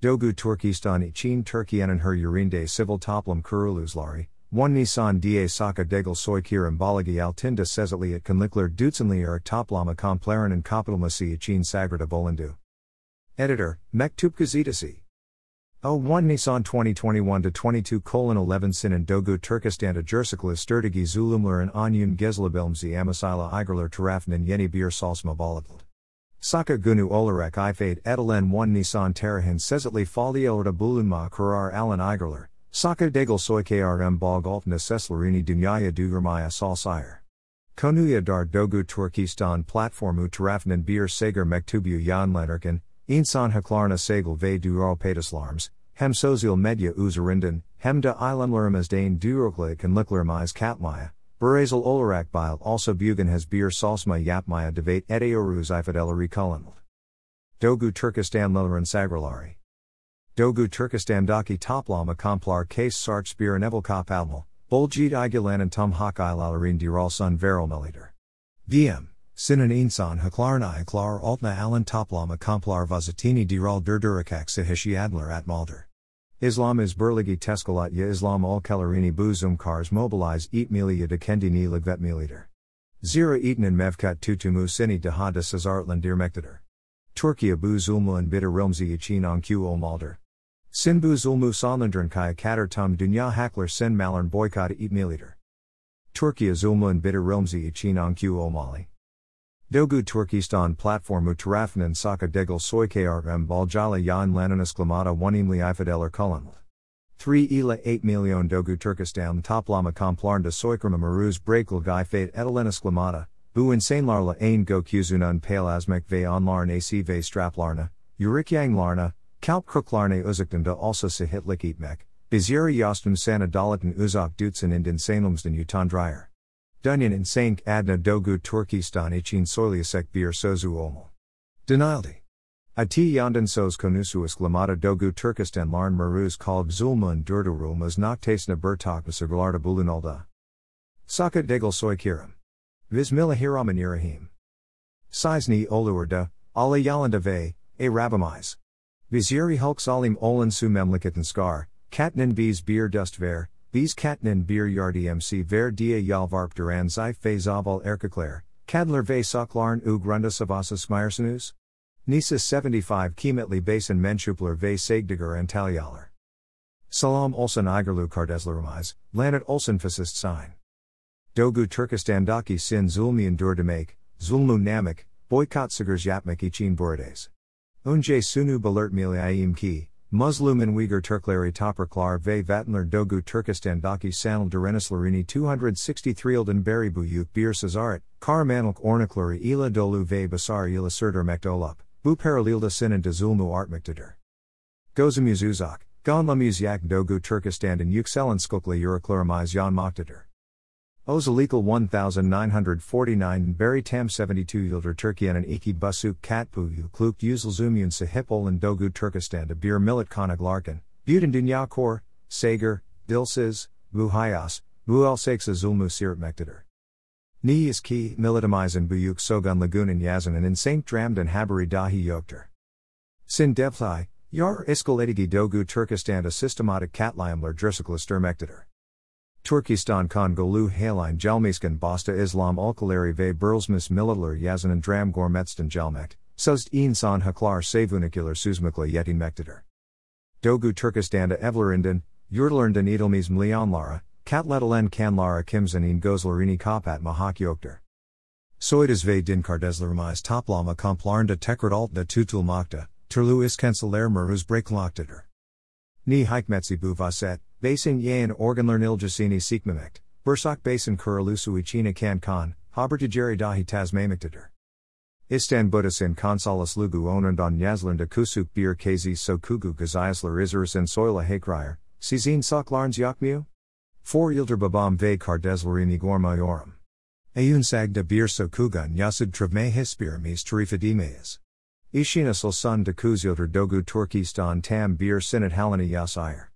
Dogu Turkistan için Türkiye'nin her yerinde civil toplum kuruluşları, one Nisan da Saka Degel Soykir Imbalagi Altında Sezatli at Konlikler Dutsenlier Toplama Komplaren Kapitalmasi için Sagrada Bolindu. Editor, Mektup Gazetesi. 01 Nisan 2021 to 22 colon 11 Sinan Dogu Turkistanda Jersikla Sturdigi Zulumler and Anyun Gezlabilmzi Amasila Igerler Tarafnin Yeni Bir Salsma Balatld. Saka Gunu Olarek Ifade Edelen 1 Nissan Terahin Sezatli Fali Elrda Bulunma Kurar Alan Igerler, Saka Degel SoykRm Bog Alt Neseslarini Dunyaya Dugermaya Sal Sire. Konuya Dar Dogu Turkistan Platformu Tarafnin Bir Sager Mektubu Yanlanderken, İnsan Haklarna Sagel ve Dural Patislarms, Hem Sozial Medya Uzerinden, Hem de Eilemlerimizdane Duroklik and Katmaya, Berazel Olarak Bile also Bugan has Bir Salsma Yapmaya Debate Edeoruz Ifidelari Kullanld. Dogu Turkistan Lillerin Sagralari. Dogu Turkistandaki Toplama Komplar Case Sarch Bir Nevelkop Almal, Boljeed Igulan and Tum Hak Ilalarin Diral Sun Verelmiliter. VM. Sinan insan haklarna iklar altna alan toplama komplar vazatini diral durdurakak at malder. Islam is burligi teskalat ya Islam al Kalarini buzum cars mobilize eat milia de kendini ligvet militer. Zira eaten in mevkat tutumu sini dehada sazartlan dirmektader. Turkiya bu zulmu bitter rilmzi için onku olmalder. Sin bu zulmu sonlandern kaya kader tum dunya hakler sen malern boycott eat militer. Turkiya zulmu bitter rilmzi için onku olmali. Dogu Turkistan platformu tarafının saka degel soykar baljala yan lananas klamada onimli ifideler kullanld. 3 ila 8 milyon Dogu Turkistan toplama komplarnda soykrama maruz brekel gifate etalenas klamada, bu insanlarla ain go kuzunun palazmek ve onlarn ac ve straplarna, larna, kalp kruklarne uzakdanda also sahitlik eatmek, biziri yostum sana dalatin uzak dutsen in insanumsden utandryer. Dunyan in Sank Adna Dogu Turkistan için soyliasek bir sozu olmal. Denildi. Ati yandan söz konusu ıslamada Dogu Turkistan larn maruz kalb zulmun durdurulmaz noktasına bertakmasıglarda bulunalda. Saka degel soykirim. Vismillahirrahmanirrahim. Sizni oluurda, ala yalanda ve, a rabamiz. Viziri hulk salim olan su memleketen skar, katnin bees bir dust ver, These katnen bir yardi mc ver dia yalvarp duran zi faizaval erkekler, kadler ve saklarn u grunda savasa smeiersenus? Nisa 75 kimetli basin menschupler ve segdiger antalyaler. Salam olsen igerlu kardeslerimiz, lanet olsen fascist sign. Dogu Turkistandaki sin zulmian durdemek, zulmu namik, boycott sigers yapmak için burades. Unje sunu belert miliayim ki, Muslimin Uyghur Turkleri Topraklar ve Vatnlar Dogu Turkistandaki Sanal Derenislarini 263 Ilden Beri Buyuk Bir Sazaret, Karamanilk Ornikleri ila Dolu ve Basar ila Serdar Mektolap, Bu Paralilda Sinan de Zulmu Artmiktader. Gozamuz Uzak, Gonlamuz Yak Dogu Turkistandan Yükselen Skukla Euroclaramiz Yan Moktader. Ozalikel 1949 Beri Tam 72 Yilder Turkiyenin iki Basuk Katpuyu Kluk Yüzülzümyun Sahipol Dogu Turkistan de Bir Millet Konaglarken, Buten Dünya Kor, Sager, Dilsiz, Bu Hayas, Bu El Seksa Zulmu Sirt Mektader. Ni is ki militamizen buyuk sogun lagunin yazanen in Saint Dramden habari dahi yokter. Sin devthai, yar iskaletigi dogu Turkistanda systematic katliamler drsiklister mektader. Turkistan kan golu halein jalmiskan basta islam alkaleri ve burlsmis militler yazanen dram gormetstan jalmekt, sust insan haklar savunikular suzmukla yetin mektader. Dogu Turkistanda evlerinden, yurtlernden edelmis mlyanlara, katletalen kanlara kimzanin gozlarini kapat mahak yokter. Soidas ve din kardeslerimiz toplama komplarnda tekrat altna tutulmakta, turlu iskenseler maruz brekloktader. Ni hikmetsi bu vaset, Basin Yain organler nilgesini sikmemikt, Bursak basin kuralusu ichina kan kan, habertijeri dahi tasmamiktader. Istan Buddhasin konsalis lugu onundan yazlernda kusuk bir kazi so kugu gazayasler izerisen soila hakrier, sizin saklarns yakmu? For yilder babam ve kardeslerimi gormayorum. Ayun sagda bir so kugun yasud trivme hispiramis tarifadimeas. Ishina sulsun de kuzyilder dogu Turkistan tam bir sinat halani yasir.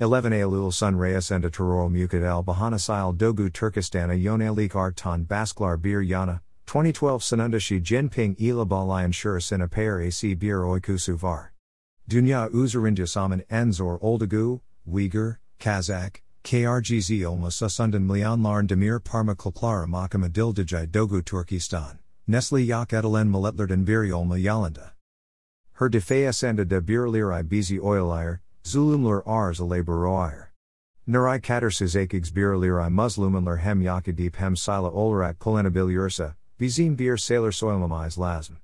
11 Eylül Sun Reyes and Terror Mukad al Bahanasil Dogu Turkistana Yonalik Artan Basklar Bir Yana, 2012 Sanunda Xi Jinping Ila Balayan Shur Sinapayer AC Bir Oikusu Var. Dunya Uzarindya Saman Enzor Oldagu, Uyghur, Kazakh, KRGZ Olma Susundan Mlianlarn Demir Parma Kulklara Makama Dogu Turkistan, Nestle Yak Edelen Maletlerden Biri Olma Yalanda. Her defea senda de birlirai bizi oilir, zulumler ars a laboroir. Nurai kater sizakigs birlirai muslumenler hem yakadip hem sila olarak kolenabil ursa, bizim bir sailor soilmamiz lazm.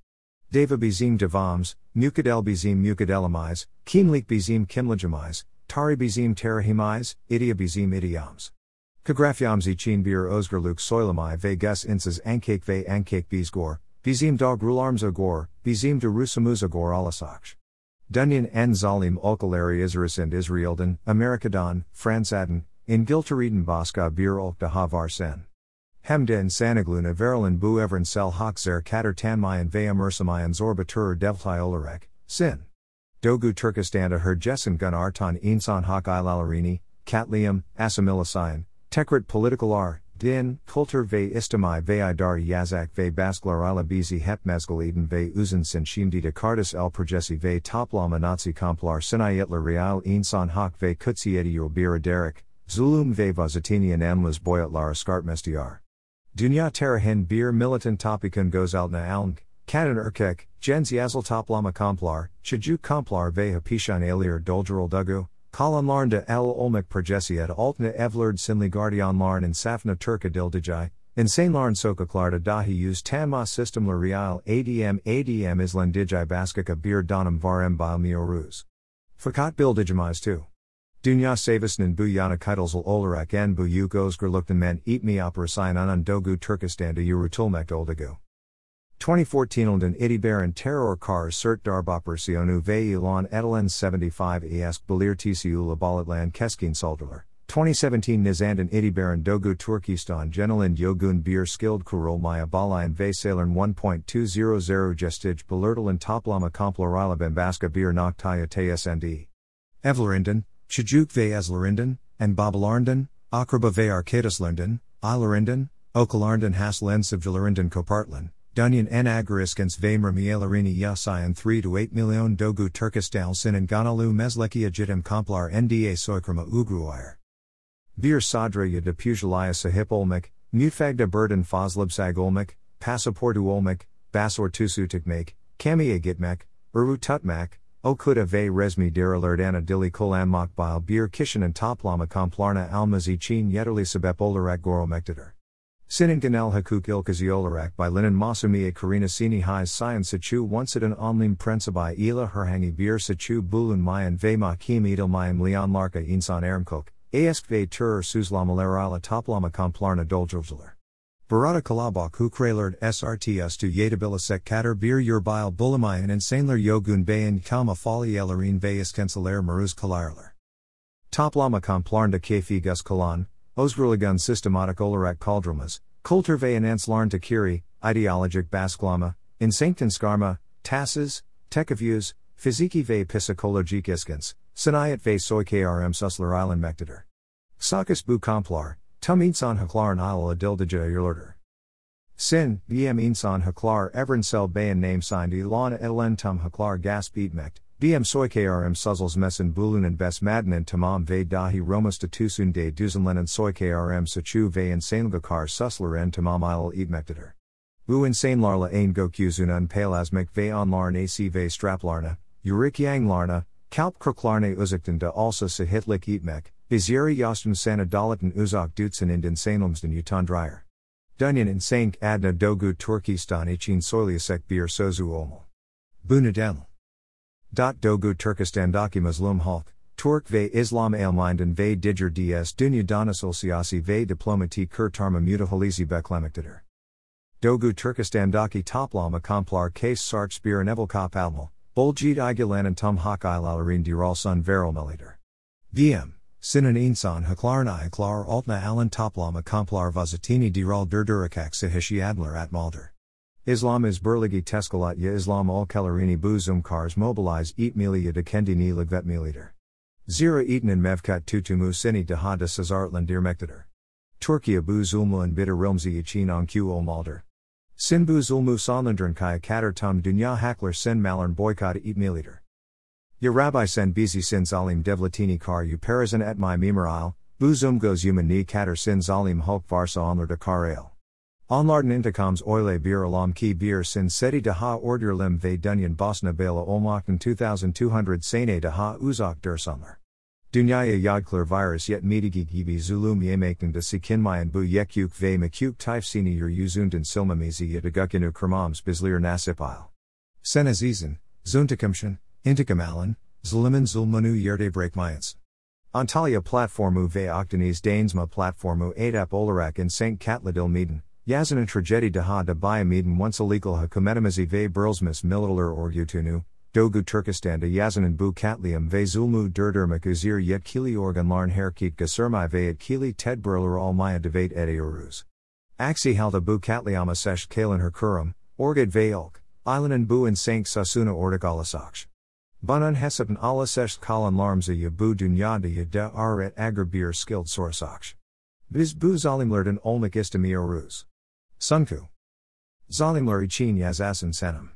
Deva bizim devams, mukadel bizim mukadelamiz, kimlik bizim kimlajamiz, tari bizim terahimiz, idia bizim idiams. Kagrafyams ichin bir ozgerluk soilamai ve gus insas ankake ve ankake bizgor, Bizim dog rularms agor, bizim de rusamuz agor alasakh. Dunyan en zalim olkalari Israsind Israelden, Amerikadon, Fransaden, in Gilteriden Baska bir olk de havar sen. Hemden sanagluna verilin bu evren sel hak zer kater tanmayan veya mersamayan zorbatur devtai olarek, sin. Dogu Turkistanda her jessen gun artan insan hak ilalarini, katliam, assimilasian, tekrit political ar, Din, Kultur ve istamai ve idar yazak ve basklar ala bizi hep mezgal eden ve uzun sin şimdi de kardas el projesi ve toplama nazi komplar sinayetler real insan hak ve kutsietiyor bir derek, zulum ve vazatinian amlas boyatlar askartmestiar. Dünya terahin bir militant topikun goes gozaltna alnk, kadın erkek, gens yazıl toplama komplar, çocuk komplar ve hapishan alir doldural dugu, Kalanlarnda el olmak projesiet altna evlerd sinligardianlarn and safna turka dildijai, insanlarn sokaklarda dahi use tanma systemla real adm adm islandijai baskika bir donum varem bilmioruz. Fakat bildijamais too. Dünya savasnan buyana yana kitelzel olarak en buyuk yugozgerlukten men eat me operasayan unan dogu Turkistanda yurutulmek oldagu. 2014 London Itibaren Terror Cars Cert Darboperacionu ve ilan Etelen 75 esk Balir TCU Labalatlan Keskin Saldalar. 2017 Nizandan Itibaren Dogu Turkistan Genelin Yogun Bir Skilled Kurul Maya Balayan ve Salern 1.200 Gestij Belirtalan Toplama Komplorila Bambaska Bir Noktaya TSND. Evlerinden, Chajuk ve Eslerinden, and Babalarnden, Akraba ve Arkadaslernden, Ilarinden, Okalarnden Haslen Sivjalarinden Kopartlan. Dunyan en agariskans vamra mielarini yasayan 3 to 8 million dogu Turkistal sin ganalu meslekia jitim komplar nda soikrama ugruire. Bir sadra de pujalia sahip olmak, mutfagda burden fazlibsag olmak, passaportu olmak, basor tusutikmak, kamia gitmak, uru tutmak, okuda ve resmi dili kolanmak bil bir kishin kishanan toplama komplarna almazi chin yeterli sebep olarak goromektadır. Sininganel Hakuk Ilkaziolarak by Linen Masumia Karina Sini Hais Sayan Sachu Onsidan Onlim Prensabai Ila Herhangi Bir Sachu Bulun Mayan Vema Kim Edel Mayan Leon Larka Insan Ermkok, Ask Ve Tur Suzlamalerala Toplama Komplarna Doljovzaler. Barada Kalabak Hukralerd SRTS to Yetabilasek Kater Bir Urbil Bulamayan Insanler Yogun Bayan Kama Fali Elarin Vayas Kensaler Maruz Kalarler. Toplama Komplarnda Kefi Gus Kalan, Osgriligun systematic olarak kaldrumas, kultur ve larn takiri, ideologic basklama, insankten skarma, tasses, tekavus, fiziki ve psikologik iskans, sanayat ve soykrm susler island mektader. Sakas bu komplar, tum insan haklarn il adildija yurlurder. Sin, bm insan haklar evrensel bayan name signed ilan elen tum haklar gas beatmekt, BM soikrm suzzles messen bulunen bes madinen tamam ve dahi romusta tusun de duzenlenen soikrm sachu ve insanlgakar susler en tamam il eatmektader. Bu insanlarla ein gokuzun palasmek ve onlarn ac ve straplarna, larna, kalp kroklarne uzikten de alsa sahitlik eatmek, biziri yostum sana dolatan uzak dutsen in insanumsden utan dryer. Dunyan insank adna dogu Turkistan için soyliasek bir sozu olmal. Bunadenl. Dogu Turkistandaki Muslim Halk, Turk ve Islam Alminden ve Diger ds Dünya Donasil Siyasi ve Diplomati Kurtarma Mutahalizi Beklemiktadır. Dogu Turkistandaki Toplama Komplar Case Sarch Bir Nevelkop Almal, Boljeed Igalan Tum Hak Ilalarin Diralsun Verilmelidir. VM, Sinan insan Haklarna Iklar Altna Alan Toplama Komplar Vazatini Diral Durdurakak Sahishi Adler at Malder. Islam is burligi teskalat ya Islam al kelarini bu zumkars mobilize eat milia de kendini ligvet militer. Zira eaten mevkat tutumu sini daha de sazartlan dirmektader. Turkiya bu zulmu and bitter rilmzi için onku olmalder. Sin bu zulmu sonlandern kaya kader tam dünya hackler sen malern boycott eat militer. Ya Rabbi sen bizi sin zalim devlatini kar u parazan et my mimeral, bu zumgos human ni kater sin zalim hulk varsa onlar de kar Onlarden intikams oile bir alam ki bir sin seti daha ordurlim ve dunyan bosna bela olmakten 2200 sene daha uzak dersanlar. Dünyaya yadklar virus yet midigi gibi zulum yemakten de sikinmayan bu yekuk ve makuk tifsini yer yüzünden silmamizi yedagukinu kırmams bizlir nasipil. Sen azizin, zuntikumshin, intikam allen, zlimin zulmanu yerde breakmayans. Antalya platformu ve Octanes Danesma platformu Adap Olarak in St. Katladil Meeden, Yazının tragedi daha da Meeden once illegal hükümetimizi ve burlsmis militalar orgutunu, Dogu Turkistan'da yazının bu katliam ve zulmu durdurmak üzere yetkili organların hareket gasurmai ve etkili tedbirler olmaya devet ediyoruz. Aksi halda bu katliama sesh kalin herkurum, ve ilk, ilanin bu in sank sasuna alasaksh. Bunun hesapın ala sesh kalanlarımza ya bu dünyada ya da aret skilled. Biz bu zalimlerden olmak istemiyoruz. Sunku. Zalimler için yazasın senem.